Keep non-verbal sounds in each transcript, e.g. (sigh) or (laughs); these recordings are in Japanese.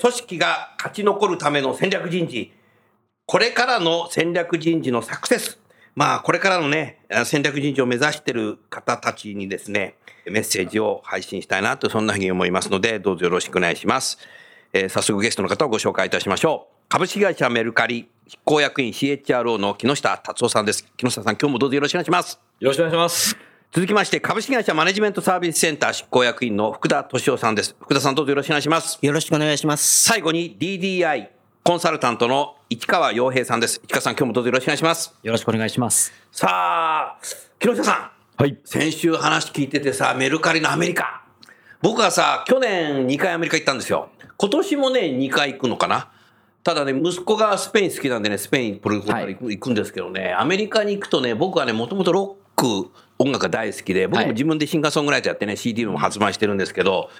組織が勝ち残るための戦略人事、これからの戦略人事のサクセス、まあ、これからのね、戦略人事を目指している方たちにですね、メッセージを配信したいなと、そんなふうに思いますので、どうぞよろしくお願いします。えー早速ゲストの方をご紹介いたしましょう。株式会社メルカリ執行役員 CHRO の木下達夫さんです。木下さん、今日もどうぞよろしくお願いします。よろしくお願いします。続きまして、株式会社マネジメントサービスセンター執行役員の福田敏夫さんです。福田さんどうぞよろしくお願いします。よろしくお願いします。最後に DDI コンサルタントの市川洋平さんです。市川さん、今日もどうぞよろしくお願いします。よろしくお願いします。さあ、木下さん。はい。先週話聞いててさ、メルカリのアメリカ。僕はさ、去年2回アメリカ行ったんですよ。今年もね、2回行くのかな。ただね、息子がスペイン好きなんでね、スペイン、ポルトガル行く,、んですけどね、アメリカに行くとね、僕はね、もともとロック、音楽が大好きで、僕も自分でシンガーソングライターやってね、CD も発売してるんですけど、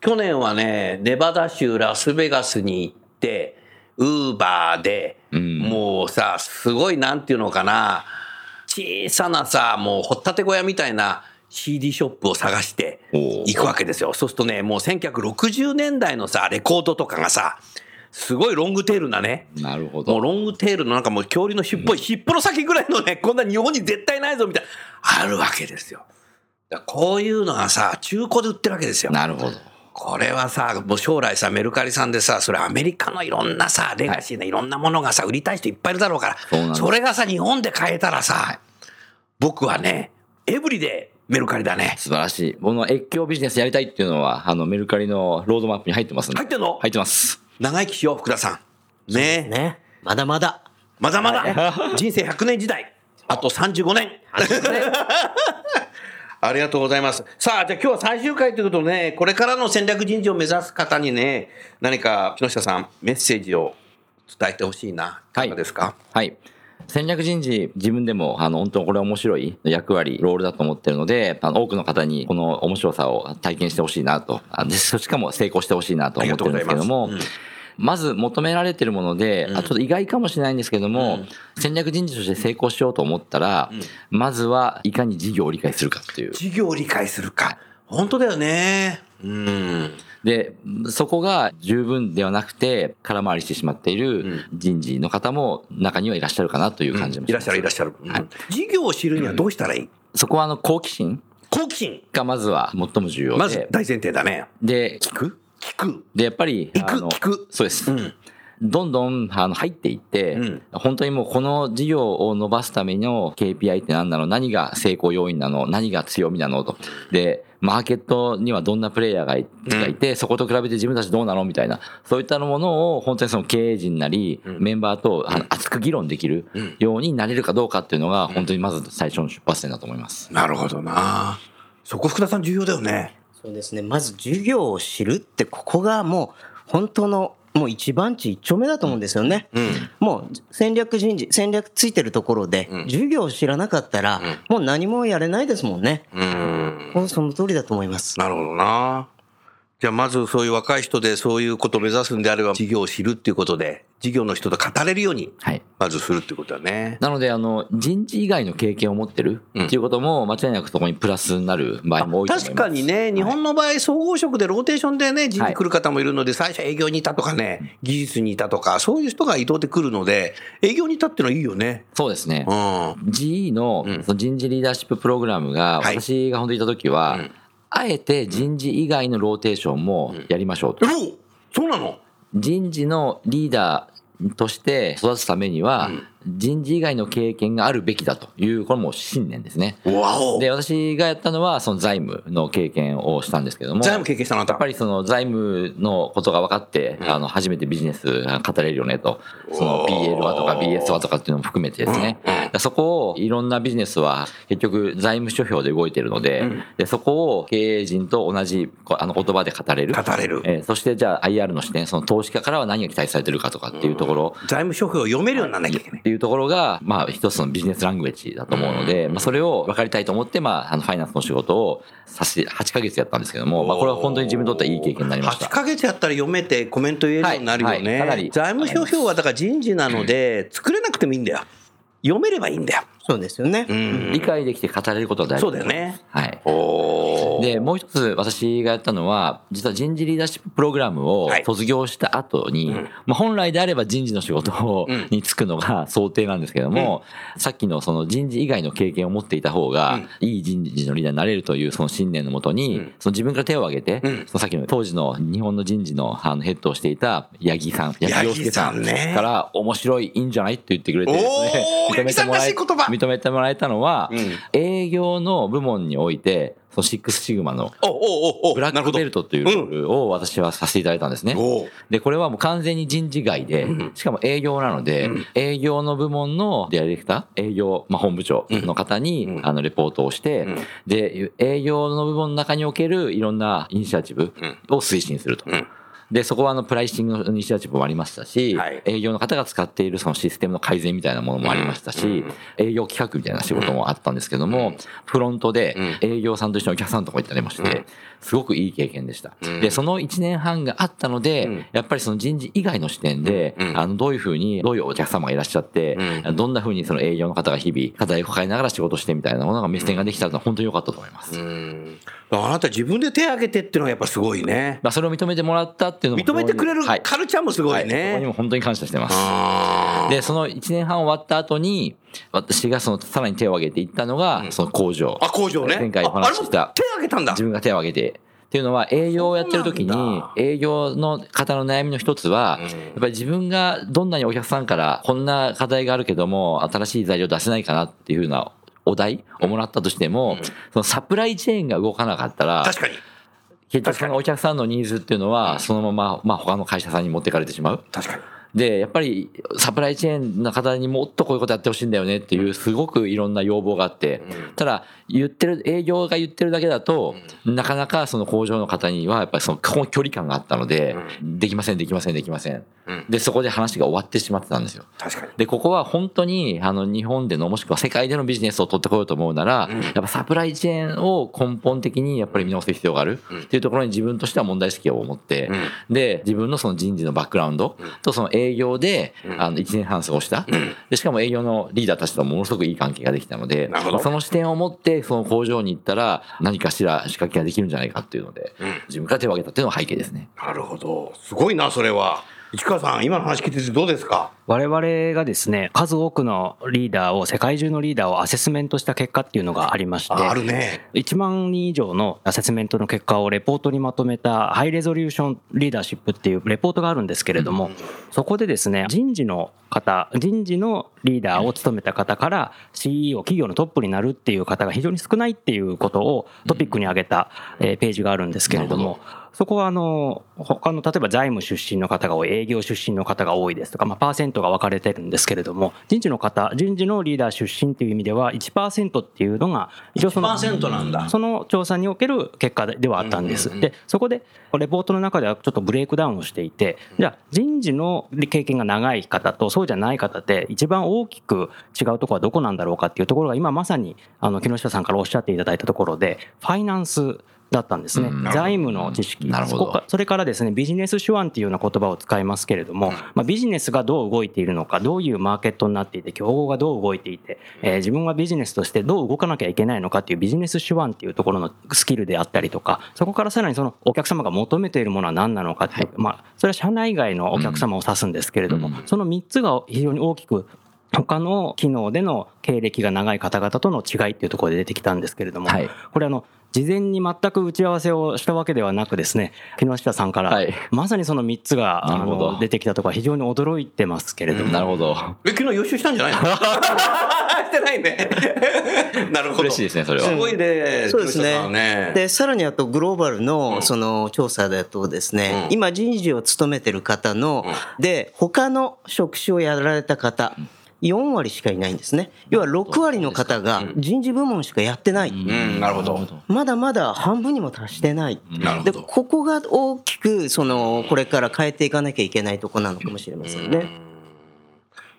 去年はね、ネバダ州ラスベガスに行って、ウーバーで、もうさ、すごいなんていうのかな、小さなさ、もう掘ったて小屋みたいな CD ショップを探して行くわけですよ。そうするとね、もう1960年代のさ、レコードとかがさ、すごいロングテールなね、なるほもうど。ロングテールのなんかもう恐竜の尻尾、尻尾の先ぐらいのね、こんな日本に絶対ないぞみたいな、あるわけですよ。こういうのがさ、中古で売ってるわけですよ。なるほど。これはさ、もう将来さ、メルカリさんでさ、それアメリカのいろんなさ、レガシーないろんなものがさ、売りたい人いっぱいいるだろうから、それがさ、日本で買えたらさ、僕はね、エブリでメルカリだね。素晴らしい。この越境ビジネスやりたいっていうのは、あの、メルカリのロードマップに入ってます入ってんの？入ってます。長生きしよう、福田さん。ねえ。ね。まだまだ。まだまだ、(laughs) 人生100年時代。あと35年。(laughs) ありがとうございます。さあ、じゃあ今日は最終回ということでね、これからの戦略人事を目指す方にね、何か木下さん、メッセージを伝えてほしいな。いかがですか、はい。戦略人事、自分でも、あの、本当これ面白い役割、ロールだと思ってるので、あの、多くの方にこの面白さを体験してほしいなと、しかも成功してほしいなと思ってるんですけどもまず求められてるもので、あちょっと意外かもしれないんですけども、戦略人事として成功しようと思ったら、まずはいかに事業を理解するかっていう。事業を理解するか。本当だよね。うん。で、そこが十分ではなくて、空回りしてしまっている人事の方も中にはいらっしゃるかなという感じもします。いらっしゃるいらっしゃる。うんはい事業を知るにはどうしたらいい、そこはあの好奇心好奇心？がまずは最も重要で、まず大前提だね。で、聞く？聞く。で、やっぱり、行く？聞く？そうです。うんどんどんあの入っていって、うん本当にもうこの事業を伸ばすための KPI って何なの何が成功要因なの何が強みなのと。で、マーケットにはどんなプレイヤーがいがいて、そこと比べて自分たちどうなのみたいな、そういったものを本当にその経営陣なり、メンバーとあの熱く議論できるようになれるかどうかっていうのが、本当にまず最初の出発点だと思います。なるほどな。そこ福田さん重要だよね。そうですね。まず授業を知るって、ここがもう本当のもう一番地一丁目だと思うんですよね。もう戦略人事、戦略ついてるところで、授業を知らなかったら、もう何もやれないですもんね。うん。その通りだと思います。なるほどな。じゃあまずそういう若い人でそういうことを目指すんであれば事業を知るっていうことで、事業の人と語れるように、はい。まずするってことだね。なので、あの、人事以外の経験を持ってるっていうことも、間違いなくそこにプラスになる場合も多いと思います。確かにね、日本の場合、総合職でローテーションでね、人事来る方もいるので、最初営業にいたとかね、技術にいたとか、そういう人が移動で来るので、営業にいたっていうのはいいよね。そうですねう。ん。GE のうんその人事リーダーシッププログラムが、はい私が本当にいた時は、うんあえて人事以外のローテーションもやりましょうと。そうなの？人事のリーダーとして育つためには、人事以外の経験があるべきだという、これもう信念ですね。で、私がやったのは、その財務の経験をしたんですけども。財務経験したのやっぱりその財務のことが分かって、あの、初めてビジネスが語れるよねと。その BL はとか BS はとかっていうのも含めてですね。そこを、いろんなビジネスは結局財務諸表で動いてるので、でそこを経営陣と同じこあの言葉で語れる。語れるえーそしてじゃあ IR の視点、その投資家からは何が期待されてるかとかっていうところ。財務諸表を読めるようにならなきゃいけないいうところが、まあ、一つのビジネスラングエッジだと思うので、まあ、それを分かりたいと思って、まあ、あの、ファイナンスの仕事をさせて、8ヶ月やったんですけども、まあ、これは本当に自分にとってはいい経験になりまし8た。ヶ月やったら読めてコメント言えるようになるよはいはいかなねり。財務諸表はだから人事なので、作れなくてもいいんだよ。読めればいいんだよ。そうですよね。うん。理解できて語れることは大事そうだよね。はい。おーで、もう一つ私がやったのは、実は人事リーダーシッププログラムをはい。卒業した後に、まあ本来であれば人事の仕事に就くのが (laughs) 想定なんですけども、さっきのその人事以外の経験を持っていた方が、いい人事のリーダーになれるというその信念のもとに、うん。その自分から手を挙げて、うん。そのさっきの当時の日本の人事のあのヘッドをしていた八木さん、八木洋介さんから面白い、いいんじゃない？って言ってくれてですね認めてもらえたのは、うん。営業の部門において、そのシックスシグマのブラックベルトというロールを私はさせていただいたんですね。で、これはもう完全に人事外で、しかも営業なので、営業の部門のディレクター、営業、まあ、本部長の方に、あの、レポートをして、で、営業の部門の中におけるいろんなイニシアチブを推進すると。んで、そこはあの、プライシングのイニシアチブもありましたし、はい。営業の方が使っているそのシステムの改善みたいなものもありましたし、営業企画みたいな仕事もあったんですけども、フロントで営業さんと一緒にお客さんのとこ行ってありまして、すごくいい経験でした。で、その1年半があったので、やっぱりその人事以外の視点で、あの、どういうふうに、どういうお客様がいらっしゃって、どんなふうにその営業の方が日々課題を抱えながら仕事してみたいなものが目線ができたのは本当に良かったと思います。うん。あなた自分で手挙げてっていうのはやっぱすごいね。まあ、それを認めてもらったっていうのも認めてくれるはいカルチャーもすごいはいそこにね。も本当に感謝してます。で、その1年半終わった後に、私がそのさらに手を挙げていったのが、その工場。あ、工場ね。前回お話ししたも手挙げたんだ自。分が手を挙げて。っていうのは営業をやってる時に営業の方の悩みの一つはやっぱり自分がどんなにお客さんからこんな課題があるけども新しい材料出せないかなっていうふうなお題をもらったとしてもそのサプライチェーンが動かなかったら確かに。結局そのお客さんのニーズっていうのはそのまままあ他の会社さんに持ってかれてしまう。確かに。で、やっぱりサプライチェーンの方にもっとこういうことやってほしいんだよねっていうすごくいろんな要望があって、ただ言ってる、営業が言ってるだけだと、なかなかその工場の方にはやっぱりその距離感があったので、できません、できません、できません。で、そこで話が終わってしまってたんですよ。確かに。で、ここは本当に、あの、日本での、もしくは世界でのビジネスを取ってこようと思うなら、やっぱサプライチェーンを根本的にやっぱり見直す必要がある。っていうところに自分としては問題意識を持って、で、自分のその人事のバックグラウンドとその営業で、あの、1年半過ごした。で、しかも営業のリーダーたちとものすごくいい関係ができたのでその視点を持って、その工場に行ったら、何かしら仕掛けができるんじゃないかっていうので、自分から手を挙げたっていうのが背景ですね。なるほど。すごいな、それは。市川さん、今の話聞いててどうですか？我々がですね数多くのリーダーを世界中のリーダーをアセスメントした結果っていうのがありましてああるね。1万人以上のアセスメントの結果をレポートにまとめたハイレゾリューションリーダーシップっていうレポートがあるんですけれどもそこでですね人事の方人事のリーダーを務めた方から CEO 企業のトップになるっていう方が非常に少ないっていうことをトピックに挙げたえーページがあるんですけれどもそこはあの他の例えば財務出身の方が多い営業出身の方が多いですとか、まあ、パーセントが分かれてるんですけれども人事の方人事のリーダー出身という意味では1%っていうのが一応その1%なんだ。その調査における結果ではあったんです。で、そこで、レポートの中ではちょっとブレイクダウンをしていて、じゃあ人事の経験が長い方とそうじゃない方で一番大きく違うところはどこなんだろうかっていうところが今まさに、あの、木下さんからおっしゃっていただいたところで、ファイナンスだったんですね。うん。財務の知識。それからですね、ビジネス手腕っていうような言葉を使いますけれども、まあ、ビジネスがどう動いているのか、どういうマーケットになっていて、競合がどう動いていて、えー自分はビジネスとしてどう動かなきゃいけないのかっていうビジネス手腕っていうところのスキルであったりとか、そこからさらにそのお客様が求めているものは何なのかっていう、まあ、それは社内外のお客様を指すんですけれども、その3つが非常に大きく他の機能での経歴が長い方々との違いっていうところで出てきたんですけれども、はい。これあの、事前に全く打ち合わせをしたわけではなくですね、木下さんから、はい。まさにその3つがあの出てきたところは非常に驚いてますけれども、なるほど。え昨日予習したんじゃないの？(laughs) してないね。(laughs) なるほど。嬉しいですねそれは。すごいねそうです木下さんね。で、さらにあとグローバルのその調査だとですね、うん。今人事を務めてる方の、で、他の職種をやられた方、4割しかいないんですね。要は6割の方が人事部門しかやってない。うんなるほどまだまだ半分にも達してない。で、なるほどここが大きく、その、これから変えていかなきゃいけないとこなのかもしれませんね。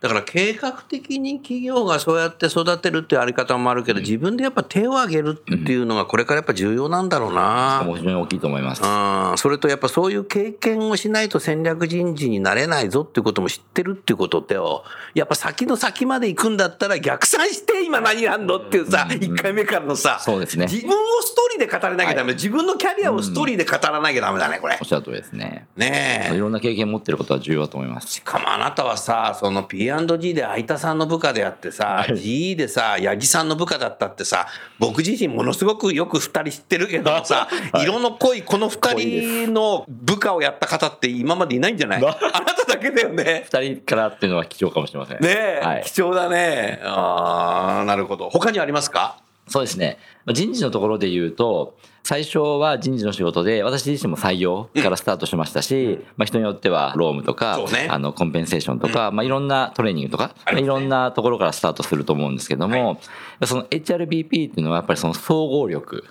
だから計画的に企業がそうやって育てるっていうあり方もあるけど、自分でやっぱ手を挙げるっていうのがこれからやっぱ重要なんだろうな。もう非常に大きいと思います。うん、それとやっぱそういう経験をしないと戦略人事になれないぞっていうことも知ってるっていうことってよ、やっぱ先の先まで行くんだったら逆算して今何やんのっていうさ、1回目からのさ、そうですね自分をストーリーで語れなきゃダメ、自分のキャリアをストーリーで語らなきゃダメだね、これおっ。しゃる通りですね。ねえい。ろんな経験持ってることは重要だと思います。しかもあなたはさ、その P&G で相田さんの部下であってさ、GE でさ、八木さんの部下だったってさ、僕自身ものすごくよく二人知ってるけどもさ、(laughs) 色の濃いこの二人の部下をやった方って今までいないんじゃない？(laughs) あなただけだよね。二人からっていうのは貴重かもしれません。ねえ、はい。貴重だね。ああ、なるほど。他にありますか？そうですね。人事のところで言うと、最初は人事の仕事で、私自身も採用からスタートしましたし、まあ人によってはロームとか、ね。あの、コンペンセーションとか、まあいろんなトレーニングとか、まあいろんなところからスタートすると思うんですけども、その HRBP っていうのはやっぱりその総合力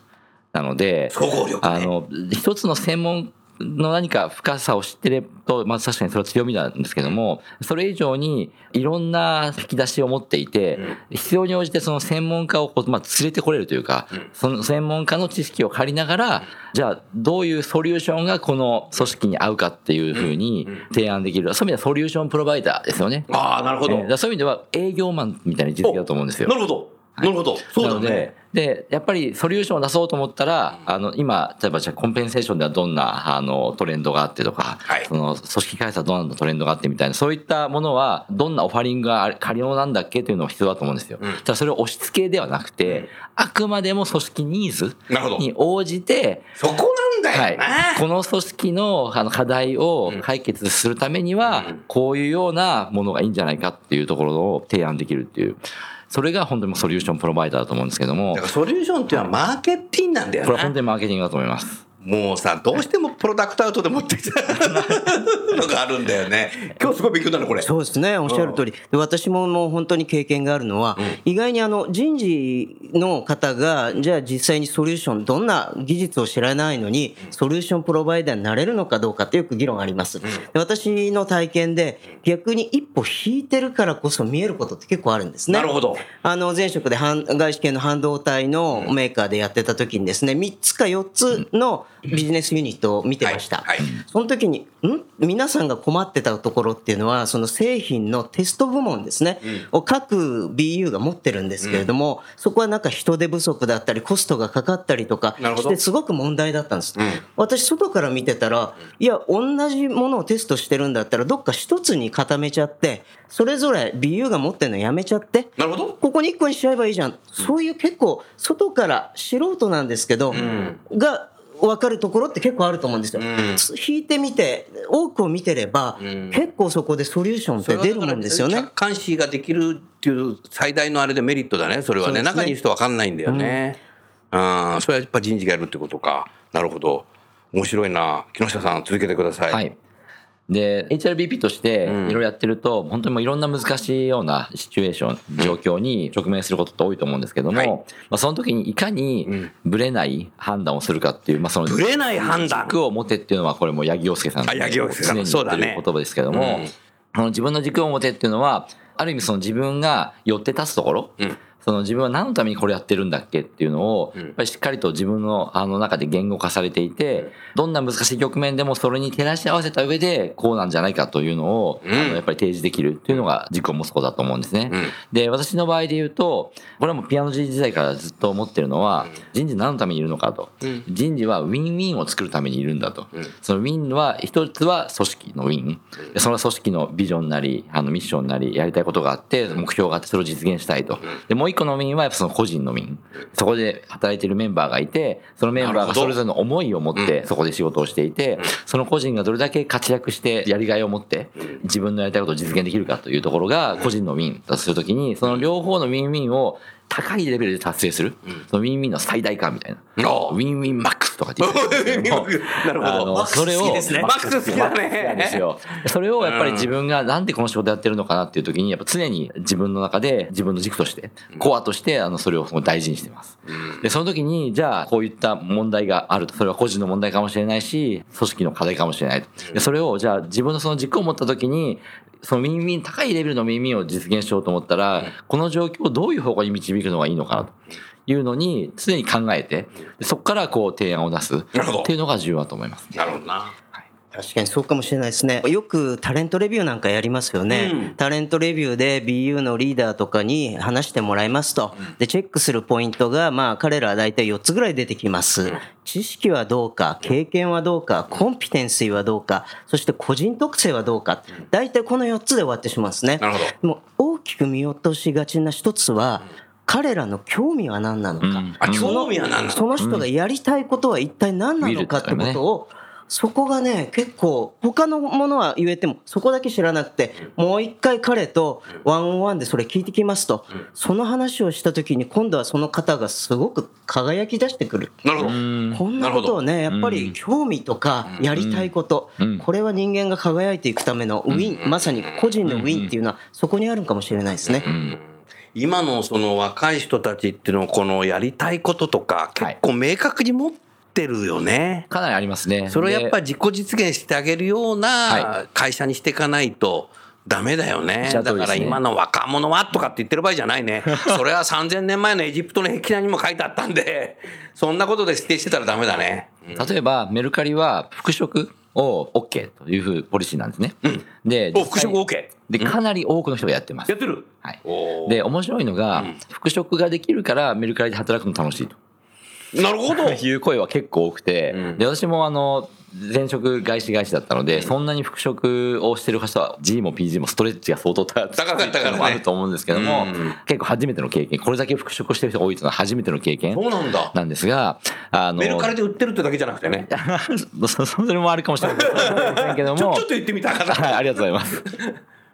なので、総合力ね。あの、一つの専門の何か深さを知ってると、まあ確かにそれは強みなんですけども、それ以上にいろんな引き出しを持っていて、必要に応じてその専門家をこう、まあ、連れてこれるというか、その専門家の知識を借りながら、じゃあどういうソリューションがこの組織に合うかっていうふうに提案できる。そういう意味ではソリューションプロバイダーですよね。ああ、なるほど。そういう意味では営業マンみたいな実績だと思うんですよな。るほど。なるほど。そうだね。で。、で、やっぱりソリューションを出そうと思ったら、あの、今、例えばじゃあコンペンセーションではどんな、あの、トレンドがあってとか、はい。その、組織開発はどんなトレンドがあってみたいな、そういったものは、どんなオファリングが可能なんだっけというのが必要だと思うんですよ。ただそれを押し付けではなくて、あくまでも組織ニーズに応じて、そこなんだはい。この組織のあの課題を解決するためには、こういうようなものがいいんじゃないかっていうところを提案できるっていう。それが本当にソリューションプロバイダーだと思うんですけどもだか、らソリューションっていうのはマーケティングなんだよな。これは本当にマーケティングだと思います。もうさ、どうしてもプロダクトアウトで持ってきたのがあるんだよね。今日すごい勉強だね、これ。そうですね、おっしゃる通り。で私ももう本当に経験があるのは、意外にあの人事の方が、じゃあ実際にソリューション、どんな技術を知らないのに、ソリューションプロバイダーになれるのかどうかってよく議論あります。で私の体験で、逆に一歩引いてるからこそ見えることって結構あるんですね。なるほど。あの、前職で半外資系の半導体のメーカーでやってた時にですね、3つか4つのビジネスユニットを見てました。はいはいその時に、ん？皆さんが困ってたところっていうのは、その製品のテスト部門ですね、を各 BU が持ってるんですけれども、そこはなんか人手不足だったり、コストがかかったりとかして、すごく問題だったんです。私、外から見てたら、いや、同じものをテストしてるんだったら、どっか一つに固めちゃって、それぞれ BU が持ってるのやめちゃって、なるほど。ここに一個にしちゃえばいいじゃん。そういう結構、外から素人なんですけど、が、分かるところって結構あると思うんですよ。引いてみて、多くを見てれば、結構そこでソリューションって出るもんですよね客。観視ができるっていう最大のあれでメリットだね、それはね。ね中にいる人わかんないんだよね。うん、それはやっぱ人事がやるってことか。なるほど。面白いな。木下さん、続けてください。はい。で、HRBP としていろいろやってると、本当にもういろんな難しいようなシチュエーション、状況に直面することって多いと思うんですけども、はい。まあその時にいかにブレない判断をするかっていう、まあその、ぶれない判断。軸を持てっていうのは、これも八木陽介さんあ八木陽介さん常に言ってる言葉ですけども、うん。この自分の軸を持てっていうのは、ある意味その自分が寄って立つところ、その自分は何のためにこれやってるんだっけっていうのを、うんやっぱりしっかりと自分のあの中で言語化されていて、どんな難しい局面でもそれに照らし合わせた上で、こうなんじゃないかというのを、うんあのやっぱり提示できるっていうのが自己息子だと思うんですね。うんで、私の場合で言うと、これはもうピアノ時代からずっと思ってるのは、人事何のためにいるのかと。うん人事はウィンウィンを作るためにいるんだと。うんそのウィンは、一つは組織のウィン。でその組織のビジョンなり、あのミッションなり、やりたいことがあって、目標があって、それを実現したいと。で、もう一個の win は、やっぱその個人の win。そこで働いているメンバーがいて、そのメンバーがそれぞれの思いを持って、そこで仕事をしていて、その個人がどれだけ活躍して、やりがいを持って、自分のやりたいことを実現できるかというところが、個人の win だとするときに、その両方の win-win を高いレベルで達成する？その win-win の最大化みたいな。お win-win max とかって言ってるんですけどもなるほどあのマックスそれを好きですねマックス好きだねマックスなんですよ。それをやっぱり自分がなんでこの仕事やってるのかなっていう時に、やっぱ常に自分の中で自分の軸として、コアとして、あの、それを大事にしてます。で、その時に、じゃあ、こういった問題があると。それは個人の問題かもしれないし、組織の課題かもしれないと。で、それを、じゃあ、自分のその軸を持った時に、そのウィンウィン、高いレベルのウィンウィンを実現しようと思ったら、この状況をどういう方向に導くのがいいのかなと。いうのに常に考えて、でそこからこう提案を出すっていうのが重要だと思います。なるほどな。確かにそうかもしれないですね。よくタレントレビューなんかやりますよね。うんタレントレビューで BU のリーダーとかに話してもらいますと。で、チェックするポイントが、まあ彼らは大体4つぐらい出てきます。知識はどうか、経験はどうか、コンピテンシーはどうか、そして個人特性はどうか。大体この4つで終わってしまうんですね。なるほどでも大きく見落としがちな一つは、彼らの興味は何なのか。うん興味は何なのその人がやりたいことは一体何なのかってことを、そこがね、結構、他のものは言えても、そこだけ知らなくて、もう一回彼とワンオンワンでそれ聞いてきますと、その話をした時に今度はその方がすごく輝き出してくる。なるほど。うん。こんなことをね、やっぱり興味とかやりたいことうん、これは人間が輝いていくためのウィン、まさに個人のウィンっていうのはそこにあるんかもしれないですね。今のその若い人たちっていうのはこのやりたいこととか結構明確に持ってるよね。かなりありますね。それをやっぱ自己実現してあげるようなは会社にしていかないとダメだよね。おっしゃる通だから今の若者はとかって言ってる場合じゃないね。(laughs) それは3000年前のエジプトの壁画にも書いてあったんで、そんなことで指定してたらダメだね。例えばメルカリは復職を OK というふうポリシーなんですね。で、お、復職 OK。で、かなり多くの人がやってますやっ。てるはい。で、面白いのが、復職ができるからメルカリで働くの楽しいと。なるほど。(laughs) いう声は結構多くて、うんで私もあの前職外資外資だったので、そんなに復職をしてる人は G も PG もストレッチが相当高高かったかのもあると思うんですけども、うん結構初めての経験これだけ復職してる人が多いというのは初めての経験そうなんだ。なんですがあのメルカリで売ってるってだけじゃなくてね。(laughs) そ (laughs) それもあるかもしれませんけどもちょ、ちょっと言ってみたかはい、ら。ありがとうございます。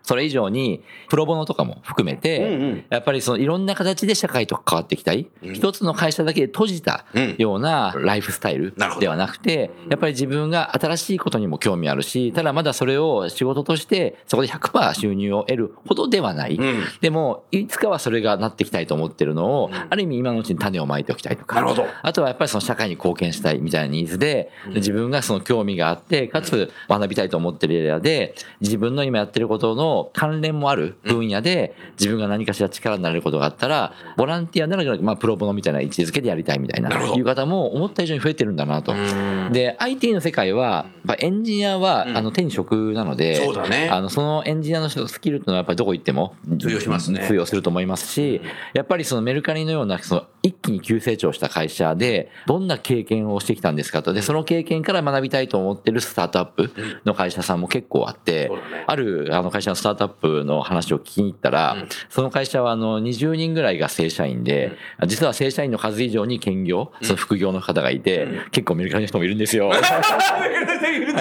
それ以上に、プロボノとかも含めて、うんうん。やっぱりそのいろんな形で社会と関わっていきたい、一つの会社だけで閉じたうんようなライフスタイルではなくて、やっぱり自分が新しいことにも興味あるし、ただまだそれを仕事として、そこで100%収入を得るほどではない。うん。でも、いつかはそれがなっていきたいと思ってるのを、ある意味今のうちに種をまいておきたいとか。あとはやっぱりその社会に貢献したいみたいなニーズで、自分がその興味があって、かつ学びたいと思ってるエリアで、自分の今やってることの関連もある分野で、自分が何かしら力になれることがあったら、ボランティアなら、まあ、プロボノみたいな位置づけでやりたいみたいな、いう方も思った以上に増えてるんだなと。で、IT の世界は、やっぱエンジニアは、あの、手に職なので、そうだね。あの、そのエンジニアのスキルっていうのはやっぱりどこ行っても通用しますね。通用すると思いますし、やっぱりそのメルカリのような、その一気に急成長した会社で、どんな経験をしてきたんですかと。で、その経験から学びたいと思ってるスタートアップの会社さんも結構あってあるあの会社のスタートアップの話を聞きに行ったら、その会社はあの20人ぐらいが正社員で、実は正社員の数以上に兼業、その副業の方がいて、結構メルカリの人もいるんですよ。(laughs) いるん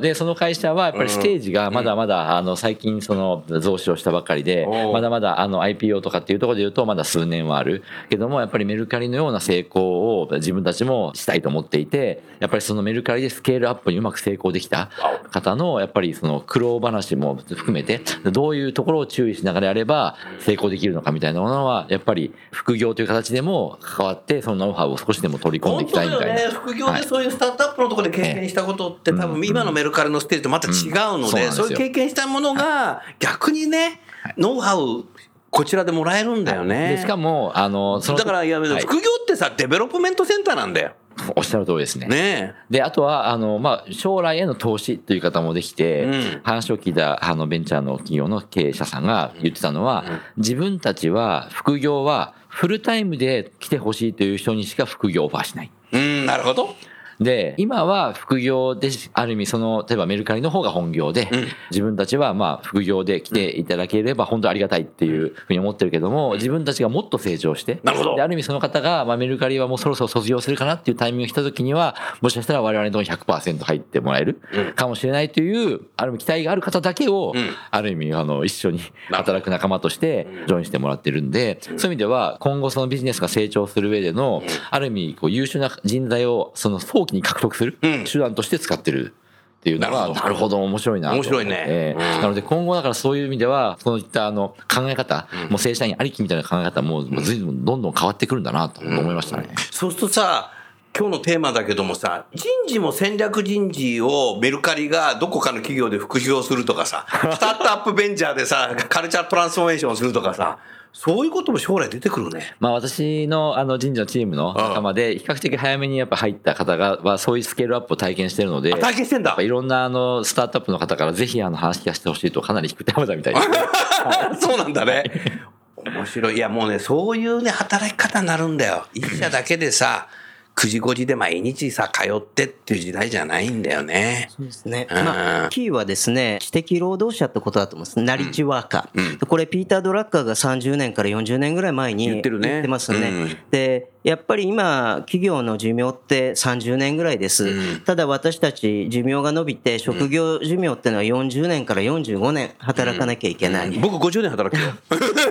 でその会社はやっぱりステージがまだまだ、あの、最近その増資をしたばっかりでまだまだあの IPO とかっていうところで言うとまだ数年はある。けども、やっぱりメルカリのような成功を自分たちもしたいと思っていて、やっぱりそのメルカリでスケールアップにうまく成功できた方の、やっぱりその苦労話も含めて、どういうところを注意しながらやれば成功できるのかみたいなものは、やっぱり副業という形でも関わって、そのノウハウを少しでも取り込んでい本きたいみたいな。当だよね。副業でそういうスタートアップのところで経験したことって多分今のメルカリのステージとまた違うので、うんそういう経験したものが逆にね、ノウハウ、こちらでもらえるんだよね。でしかも、あの、だから、いや、はい副業ってさ、デベロップメントセンターなんだよ。おっしゃる通りですね。ねで、あとは、あの、まあ、将来への投資という方もできて、うん話を聞いた、あの、ベンチャーの企業の経営者さんが言ってたのは、自分たちは、副業は、フルタイムで来てほしいという人にしか副業をオファーしない。え。うん、なるほど。で、今は副業で、ある意味その、例えばメルカリの方が本業で、うん。自分たちはまあ副業で来ていただければ本当ありがたいっていうふうに思ってるけども、自分たちがもっと成長して、なるほど。で、ある意味その方が、まあメルカリはもうそろそろ卒業するかなっていうタイミングが来た時には、もしかしたら我々のところに100%入ってもらえるかもしれないという、ある意味期待がある方だけを、うん。ある意味あの一緒に働く仲間としてジョインしてもらってるんで、そういう意味では今後そのビジネスが成長する上での、ある意味こう優秀な人材をその早期に獲得するうん。手段として使ってる。っていうのは、なるほど。面白いなと。面白いね。ええ。うん。なので今後だからそういう意味では、そういったあの考え方、もう正社員ありきみたいな考え方も、もう随分どんどん変わってくるんだなと思いましたね。そうするとさ、今日のテーマだけどもさ、人事も戦略人事をメルカリがどこかの企業で副業するとかさ、スタートアップベンチャーでさ、カルチャートランスフォーメーションするとかさ、そういうことも将来出てくるね。まあ私のあの人事のチームの仲間で、比較的早めにやっぱ入った方が、はそういうスケールアップを体験してるので、あ体験してんだいろんなあのスタートアップの方からぜひあの話聞かせてほしいとかなり引く手間だみたいです。(laughs) そうなんだね。面白い。いや、もうね、そういうね、働き方になるんだよ。一社だけでさ、9時5時で毎日さ、通ってっていう時代じゃないんだよね。そうですね。うんまあ、キーはですね、知的労働者ってことだと思うんです。ナリッジワーカー。うんこれ、ピーター・ドラッカーが30年から40年ぐらい前に言ってるねますね。うんで、やっぱり今、企業の寿命って30年ぐらいです。うんただ私たち寿命が伸びて、職業寿命っていうのは40年から45年働かなきゃいけない。僕50年働くよ。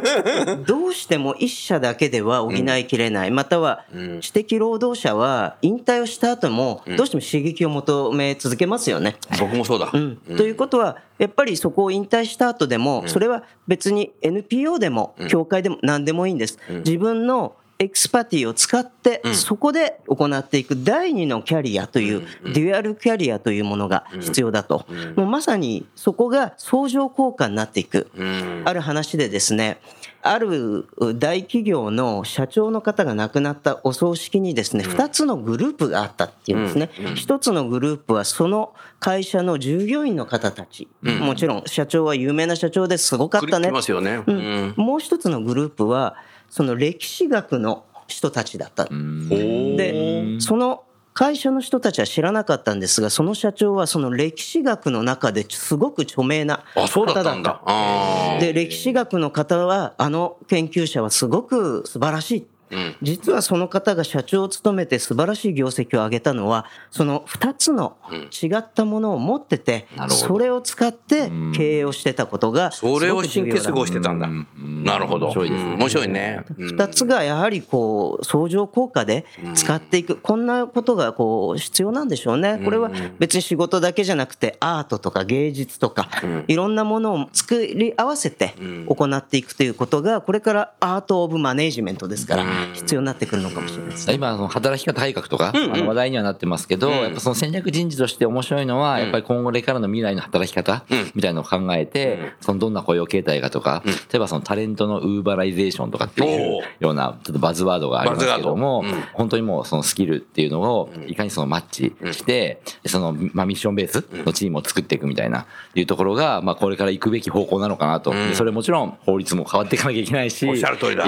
(laughs) どうしても一社だけでは補いきれない、またはうん知的労働者は引退をした後もどうしても刺激を求め続けますよね。僕もそうだ。うんということは、やっぱりそこを引退した後でも、それは別に NPO でも、協会でも何でもいいんです。自分の expertise を使って、そこで行っていく第二のキャリアという、 dual career というものが必要だと。もうまさにそこが相乗効果になっていく。うん。ある話でですね、ある大企業の社長の方が亡くなったお葬式にですね、二つのグループがあったっていうんですね。一つのグループはその会社の従業員の方たち。もちろん社長は有名な社長ですごかったね。もう一つのグループは、その歴史学の人たちだった。で、その会社の人たちは知らなかったんですが、その社長はその歴史学の中ですごく著名な方だったったで、歴史学の方は、あの研究者はすごく素晴らしい。うん実はその方が社長を務めて素晴らしい業績を上げたのは、その二つの違ったものを持っててそれを使って経営をしてたことが、それを神経過ごしてたんだ。なるほど。面白いね。うん。面白いね。うん。二つがやはりこう相乗効果で使っていく、こんなことがこう必要なんでしょうね。これは別に仕事だけじゃなくてアートとか芸術とか、いろんなものを作り合わせて行っていくということが、これから art of management ですから、必要になってくるのかもしれないですね。今、その働き方改革とか、あの話題にはなってますけど、やっぱその戦略人事として面白いのは、やっぱり今後これからの未来の働き方みたいなのを考えて、そのどんな雇用形態がとか、例えばそのタレントの Uberization とかっていうようなちょっとバズワードがありますけども本当にもうそのスキルっていうのをいかにそのマッチして、そのまあミッションベースのチームを作っていくみたいないうところが、まあこれから行くべき方向なのかなと。でそれもちろん法律も変わっていかなきゃいけないし、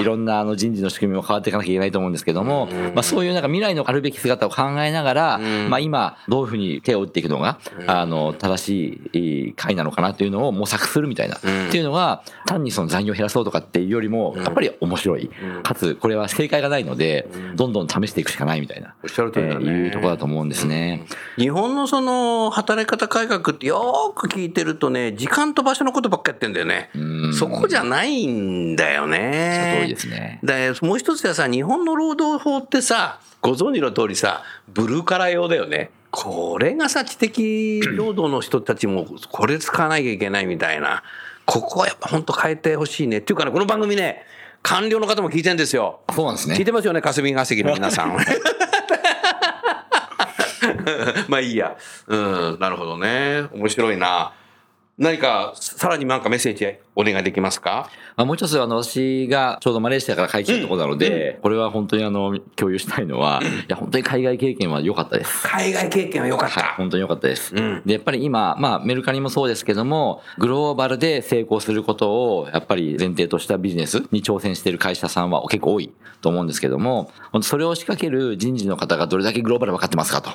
いろんなあの人事の仕組みも変わっていかなきゃいけないと思うんですけども、まあそういうなんか未来のあるべき姿を考えながら、まあ今どういうふうに手を打っていくのが、あの、正しい会なのかなというのを模索するみたいな、っていうのが、単にその残業を減らそうとかっていうよりも、やっぱり面白い。かつ、これは正解がないので、どんどん試していくしかないみたいな、おっしゃる通りだねえーいうところだと思うんですね。日本のその働き方改革ってよーく聞いてるとね、時間と場所のことばっかやってんだよね。そこじゃないんだよその通ね。りですね。で、もう一つはさ、日本の労働法ってさ、ご存知の通りさ、ブルーカラー用だよね。これがさ、知的労働の人たちも、これ使わなきゃいけないみたいな。ここはやっぱ本当変えてほしいね。っていうかね、この番組ね、官僚の方も聞いてんですよ。そうなんですね聞い。てますよね、霞が関の皆さん。(laughs) まあいいや。うん、なるほどね。面白いな。何か、さらになんかメッセージお願いできますか？まあ、もう一つ、あの、私がちょうどマレーシアから帰ってきたところなので、これは本当にあの、共有したいのは、いや、本当に海外経験は良かったです。海外経験は良かっはい、た。本当に良かったです。うんで、やっぱり今、まあ、メルカリもそうですけども、グローバルで成功することを、やっぱり前提としたビジネスに挑戦している会社さんは結構多いと思うんですけども、本当それを仕掛ける人事の方がどれだけグローバル分かってますかと。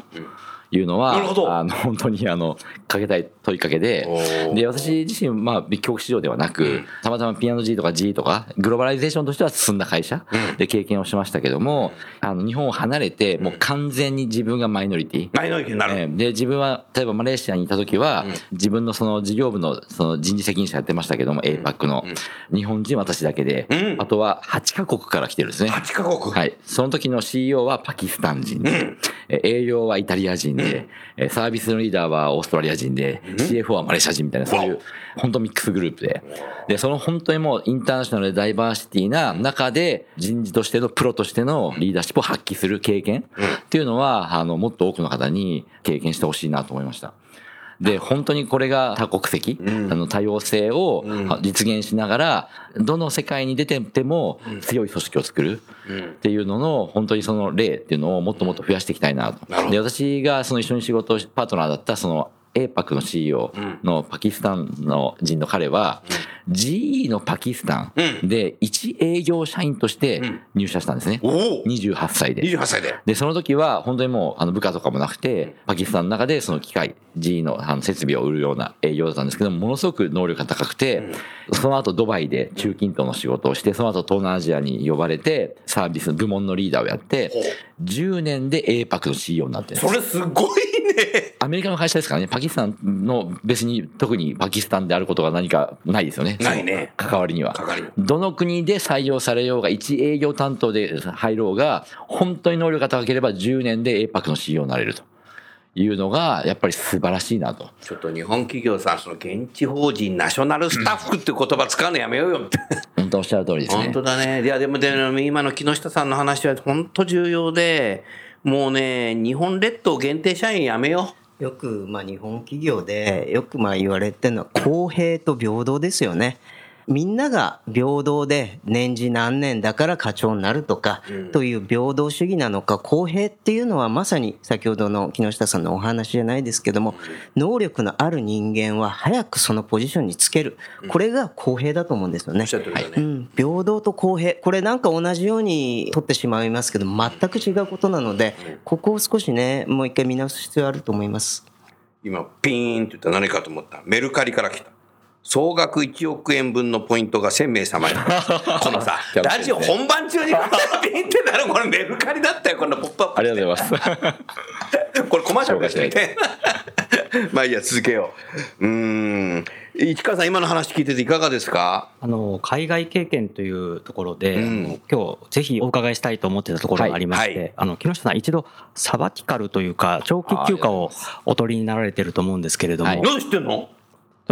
いうのは、あの、(laughs) 本当にあの、かけたい問いかけで。で、私自身、まあ、別局市場ではなく、たまたま P&G とか G とか、グローバライゼーションとしては進んだ会社で経験をしましたけども、あの、日本を離れて、もう完全に自分がマイノリティ。マイノリティになる。えーで自分は例えばマレーシアにいた時は、自分のその事業部のその人事責任者やってましたけども、APAC の、日本人私だけで、うん。あとは8カ国から来てるんですね。8カ国。はい。その時の CEO はパキスタン人。で、えー営業はイタリア人で、えーサービスのリーダーはオーストラリア人で、CFO はマレーシア人みたいな、そういう、本当ミックスグループで。で、その本当にもうインターナショナルでダイバーシティな中で、人事としてのプロとしてのリーダーシップを発揮する経験っていうのは、あの、もっと多くの方に経験してほしいなと思いました。で、本当にこれが多国籍、あの多様性を実現しながら、どの世界に出てても強い組織を作るっていうのの、本当にその例っていうのをもっともっと増やしていきたいなと。で、私がその一緒に仕事パートナーだったその APAC の CEO のパキスタンの人の彼は、GE のパキスタンで一営業社員として入社したんですね。おお。28歳で。28歳で。で、その時は本当にもうあの部下とかもなくて、パキスタンの中でその機械、G のあの設備を売るような営業だったんですけども、ものすごく能力が高くて、その後ドバイで中近東の仕事をして、その後東南アジアに呼ばれて、サービス部門のリーダーをやって、10年で APAC の CEO になってるそれすごいね。アメリカの会社ですからね、パキスタンの別に特にパキスタンであることが何かないですよね。ないね関わりには関わり。どの国で採用されようが、一営業担当で入ろうが、本当に能力が高ければ10年で APAC の CEO になれるというのが、やっぱり素晴らしいなと。ちょっと日本企業さん、その現地法人ナショナルスタッフっていう言葉使うのやめようよって。本当おっしゃる通りですね。本当だね。いや、でも、でも今の木下さんの話は本当重要で、もうね、日本列島限定社員やめよよく、まあ、日本企業でよくまあ言われてるのは公平と平等ですよね。みんなが平等で年次何年だから課長になるとかという平等主義なのか公平っていうのはまさに先ほどの木下さんのお話じゃないですけども能力のある人間は早くそのポジションにつける。これが公平だと思うんですよね。平等と公平。これなんか同じように取ってしまいますけど全く違うことなのでここを少しねもう一回見直す必要あると思います。今、ピーンって言ったら何かと思った。メルカリから来た。総額1億円分のポイントが1000名様に。(laughs) このさ、ラジオ本番中にピーンってなるこれメルカリだったよ、このポップアップ。ありがとうございます。(laughs) これコマーシャルです紹み。まあいいや、続けよう。うーん。市川さん、今の話聞いてていかがですか？あの海外経験というところで、うん今日ぜひお伺いしたいと思ってたところがありまして、はいはいあの木下さん一度サバティカルというか長期休暇をお取りになられてると思うんですけれども、はい何知ってんの？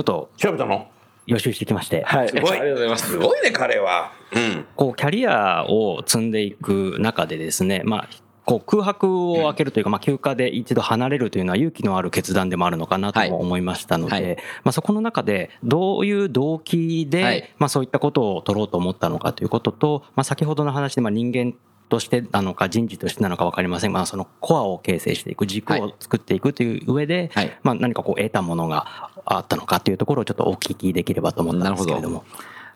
っと調べたの？予習してきまして、はい。すごい。ありがとうございます。すごいね、彼は。うん。こうキャリアを積んでいく中でですね、まあこう空白を空けるというか、まあ、休暇で一度離れるというのは勇気のある決断でもあるのかなとも思いましたので、はいはいまあ、そこの中でどういう動機で、はいまあ、そういったことを取ろうと思ったのかということと、まあ、先ほどの話でまあ人間としてなのか人事としてなのか分かりません。が、まあ、そのコアを形成していく軸を作っていくという上で、はい。まあ、何かこう得たものがあったのかというところをちょっとお聞きできればと思ったんですけれども。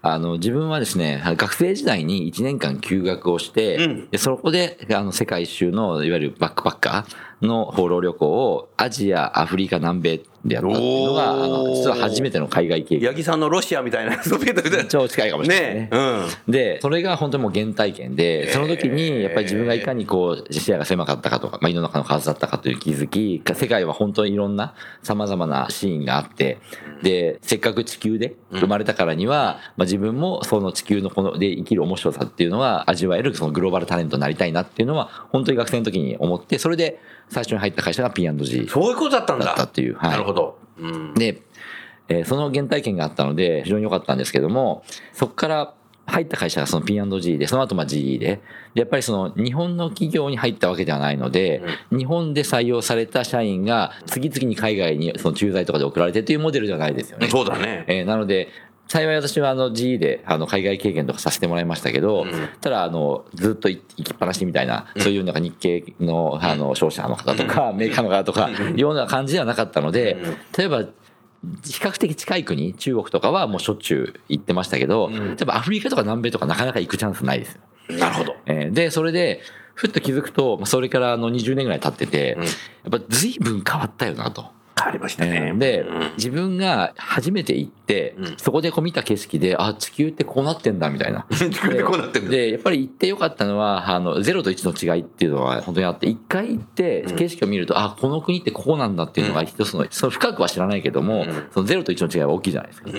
あの、自分はですね、学生時代に1年間休学をして、うん。でそこで、あの、世界一周の、いわゆるバックパッカーの放浪旅行を、アジア、アフリカ、南米でやったっていうのが、あの、実は初めての海外経験。八木さんのロシアみたいなソビエトみたいな。(laughs) 超近いかもしれないねねうん。で、それが本当にもう原体験で、その時にやっぱり自分がいかにこう視野が狭かったかとか、まあ、世の中の数だったかという気づき、世界は本当にいろんな様々なシーンがあって、で、せっかく地球で生まれたからには、まあ、自分もその地球のこので生きる面白さっていうのは味わえるそのグローバルタレントになりたいなっていうのは、本当に学生の時に思って、それで最初に入った会社が P&G そういうことだったんだ。だったっていう。はいなるほど。うん。で、えーその原体験があったので非常に良かったんですけども、そこから入った会社がその P&G で、その後まあ GE で、でやっぱりその日本の企業に入ったわけではないので、日本で採用された社員が次々に海外にその駐在とかで送られてというモデルじゃないですよね。そうだね。えーなので、幸い私はあの GE であの海外経験とかさせてもらいましたけど、ただあのずっと行きっぱなしみたいな、そういうなんか日系のあの商社の方とか、メーカーの方とか、いうような感じではなかったので、例えば、比較的近い国、中国とかはもうしょっちゅう行ってましたけど、例えばアフリカとか南米とかなかなか行くチャンスないですよ。なるほど。えーで、それで、ふっと気づくと、まあそれからあの20年ぐらい経ってて、やっぱ随分変わったよなと。変わりましたえねー。でうん、自分が初めて行って、そこでこう見た景色で、あ、地球ってこうなってんだ、みたいな。(laughs) 地球ってこうなってんだ。で、やっぱり行ってよかったのは、あの、0と1の違いっていうのは本当にあって、一回行って景色を見ると、あ、この国ってこうなんだっていうのが一つの、その深くは知らないけども、その0と1の違いは大きいじゃないですか。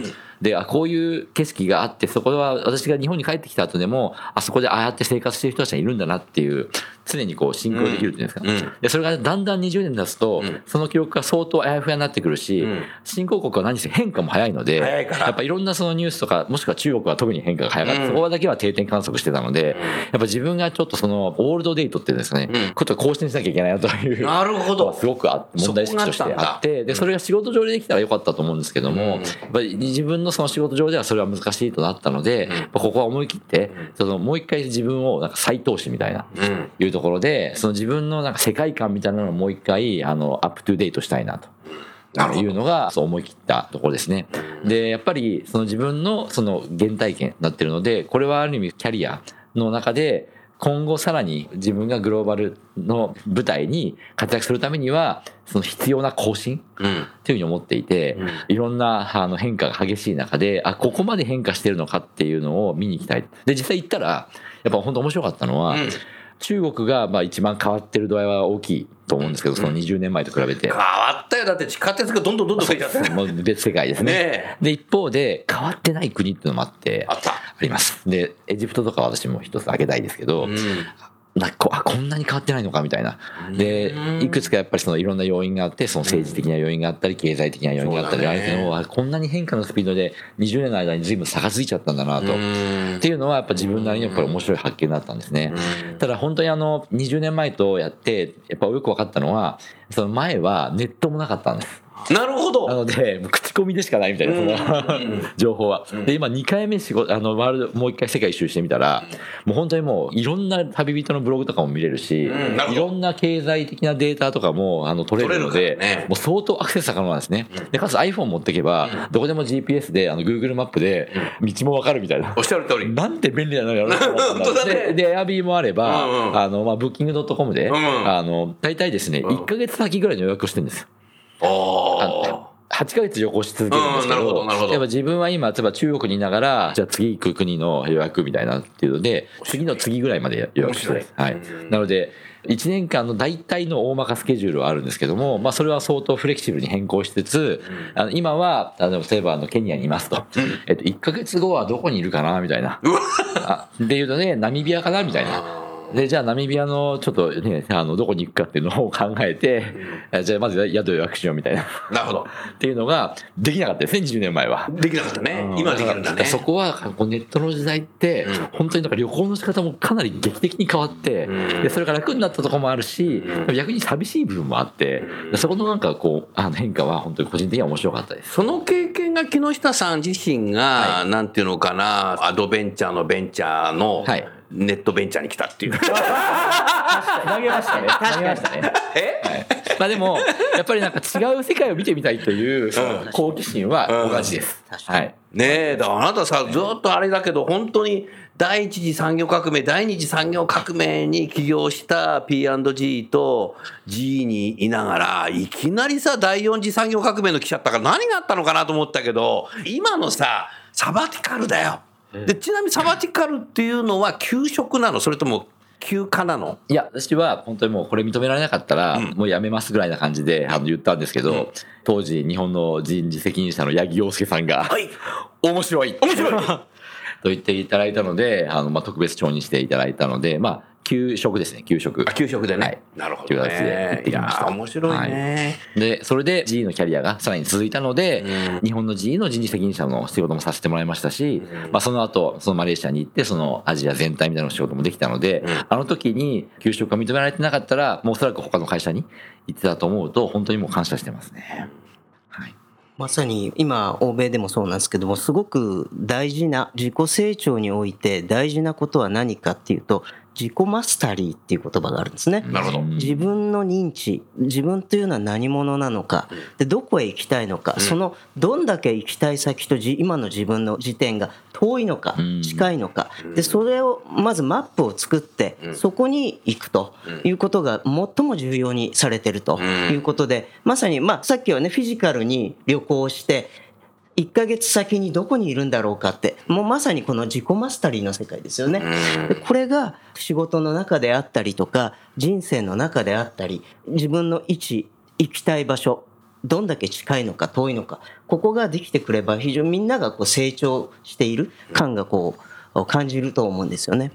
で、あ、こういう景色があって、そこは私が日本に帰ってきた後でも、あそこでああやって生活してる人たちがいるんだなっていう、常にこう、シンクロできるっていうんですか。で、それがだんだん20年経つと、その記録が相当あやふやになってくるし、新興国は何せ変化も早いので、早いから。やっぱいろんなそのニュースとか、もしくは中国は特に変化が早かった。そこだけは定点観測してたので、やっぱ自分がちょっとその、オールドデートっていうんですかね、ことを更新しなきゃいけないなという。なるほど。すごくあ問題意識としてあって、で、それが仕事上でできたらよかったと思うんですけども、やっぱり自分のその仕事上ではそれは難しいとなったので、ここは思い切って、そのもう一回自分をなんか再投資みたいな、いうところで、その自分のなんか世界観みたいなのをもう一回、あの、アップトゥデートしたいなと。なるほどいうのがそう思い切ったところですね。で、やっぱりその自分のその原体験になってるので、これはある意味キャリアの中で今後さらに自分がグローバルの舞台に活躍するためには、その必要な更新うん。っていうふうに思っていて、いろんなあの変化が激しい中で、あ、ここまで変化してるのかっていうのを見に行きたい。で、実際行ったら、やっぱ本当面白かったのは、中国がまあ一番変わってる度合いは大きいと思うんですけど、その20年前と比べて。変わったよ。だって地下鉄がどんどんどんどん増えちゃって。もう別世界ですね。ねで、一方で、変わってない国っていうのもあって、あったあります。で、エジプトとか私も一つ挙げたいですけど、うん。なんかこあこんなに変わってないのかみたいな。で、いくつかやっぱりそのいろんな要因があって、その政治的な要因があったり、経済的な要因があったり、そうだねあれこんなに変化のスピードで20年の間に随分差がついちゃったんだなと。っていうのはやっぱ自分なりにやっぱり面白い発見だったんですね。ただ本当にあの20年前とやって、やっぱよく分かったのは、その前はネットもなかったんです。なるほど。なので、口コミでしかないみたいな、その、情報は。で、今2回目仕事、あの、ワールド、もう一回世界一周してみたら、もう本当にもう、いろんな旅人のブログとかも見れるし、ん。なるほど。いろんな経済的なデータとかも、あの、取れるのでね、もう相当アクセス可能なんですね。で、かつ iPhone 持ってけば、どこでも GPS で、あの、Google マップで、道もわかるみたいな。おっしゃる通り。なんて便利なのやろうと思ったんだ本当だね。で、で、エアビーもあれば、うんうん。あの、まあ、ブッキングドットコムで、ん。あの、大体ですね、1ヶ月先ぐらいの予約をしてるんですよ。おあの8ヶ月旅行し続けるんですけど、やっぱ自分は今、例えば中国にいながら、じゃあ次行く国の予約みたいなっていうので、次の次ぐらいまで予約してはい。なので、1年間の大体の大まかスケジュールはあるんですけども、まあそれは相当フレキシブルに変更しつつ、あの今は、あの例えばあのケニアにいますと、えっと、1ヶ月後はどこにいるかなみたいな。あっていうとね、ナミビアかなみたいな。で、じゃあナミビアのちょっとね、あの、どこに行くかっていうのを考えて、えじゃあまず宿予約しようみたいな。なるほど。っていうのができなかったですね、20年前は。できなかったね。今できるんだね。そこは、こうネットの時代って、本当になんか旅行の仕方もかなり劇的に変わって、でそれが楽になったところもあるし、逆に寂しい部分もあって、そこのなんかこう、あの変化は本当に個人的には面白かったです。その経験が木下さん自身が、なんていうのかな、アドベンチャーのベンチャーのはいネットベンチャーに来たっていう。(laughs) 投げましたね。投げましたね。(laughs) え？はい、まあでも、やっぱりなんか違う世界を見てみたいという好奇心は同じです。はい。ねえ、だからあなたさ、ずっとあれだけど、本当に第一次産業革命、第二次産業革命に起業した P&G と G にいながら、いきなりさ、第四次産業革命の来ちゃったから何があったのかなと思ったけど、今のさ、サバティカルだよ。で、ちなみにサバティカルっていうのは休職なの？それとも休暇なの？いや、私は本当にもうこれ認められなかったら、もうやめますぐらいな感じであの言ったんですけど、当時日本の人事責任者の八木陽介さんが、はい。面白い。面白い。(laughs) と言っていただいたので、あの、まあ、特別賞にしていただいたので、まあ、給食ですね、給食。あ給食でね、はい。なるほどという形で行ねいやってきました。ー面白いね、で、それで GE のキャリアがさらに続いたので、うん。日本の GE の人事責任者の仕事もさせてもらいましたし、まあその後、そのマレーシアに行って、そのアジア全体みたいな仕事もできたので、ん。あの時に給食が認められてなかったら、もうおそらく他の会社に行ってたと思うと、本当にもう感謝してますね。はい。まさに今欧米でもそうなんですけどもすごく大事な自己成長において大事なことは何かっていうと自己マスタリーっていう言葉があるんですね。なるほど。自分の認知自分というのは何者なのか。でどこへ行きたいのか、そのどんだけ行きたい先とじ今の自分の時点が遠いのかうん。近いのか。でそれをまずマップを作ってそこに行くということが最も重要にされてるということでまさにまあさっきはねフィジカルに旅行して1ヶ月先にどこにいるんだろうかってもうまさにこの自己マスタリーの世界ですよね。でこれが仕事の中であったりとか人生の中であったり自分の位置行きたい場所どんだけ近いのか遠いのかここができてくれば非常にみんながこう成長している感がこう感じると思うんですよね。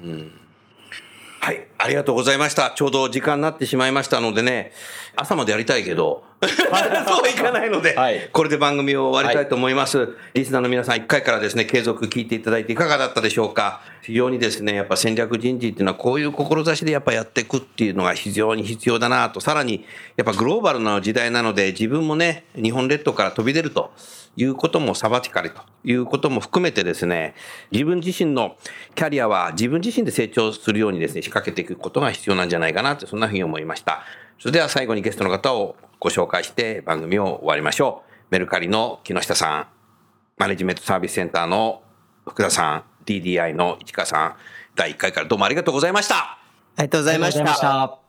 はい、ありがとうございました。ちょうど時間になってしまいましたのでね、朝までやりたいけど、(laughs) そうはいかないので、はいこれで番組を終わりたいと思います。リスナーの皆さん、1回からですね、継続聞いていただいていかがだったでしょうか。非常にですね、やっぱ戦略人事っていうのはこういう志でやっぱやっていくっていうのが非常に必要だなと。さらに、やっぱグローバルな時代なので、自分もね、日本列島から飛び出ると。いうこともサバティカルということも含めてですね、自分自身のキャリアは自分自身で成長するようにですね、仕掛けていくことが必要なんじゃないかなと、そんなふうに思いました。それでは最後にゲストの方をご紹介して番組を終わりましょう。メルカリの木下さん、マネジメントサービスセンターの福田さん、DDI の市川さん、第1回からどうもありがとうございました。ありがとうございまし。た。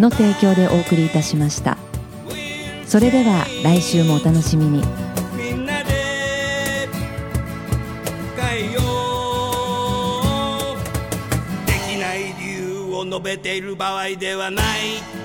の提供でお送りいたしました。それでは来週もお楽しみに。みんなで変えよ。うできない理由を述べている場合ではない。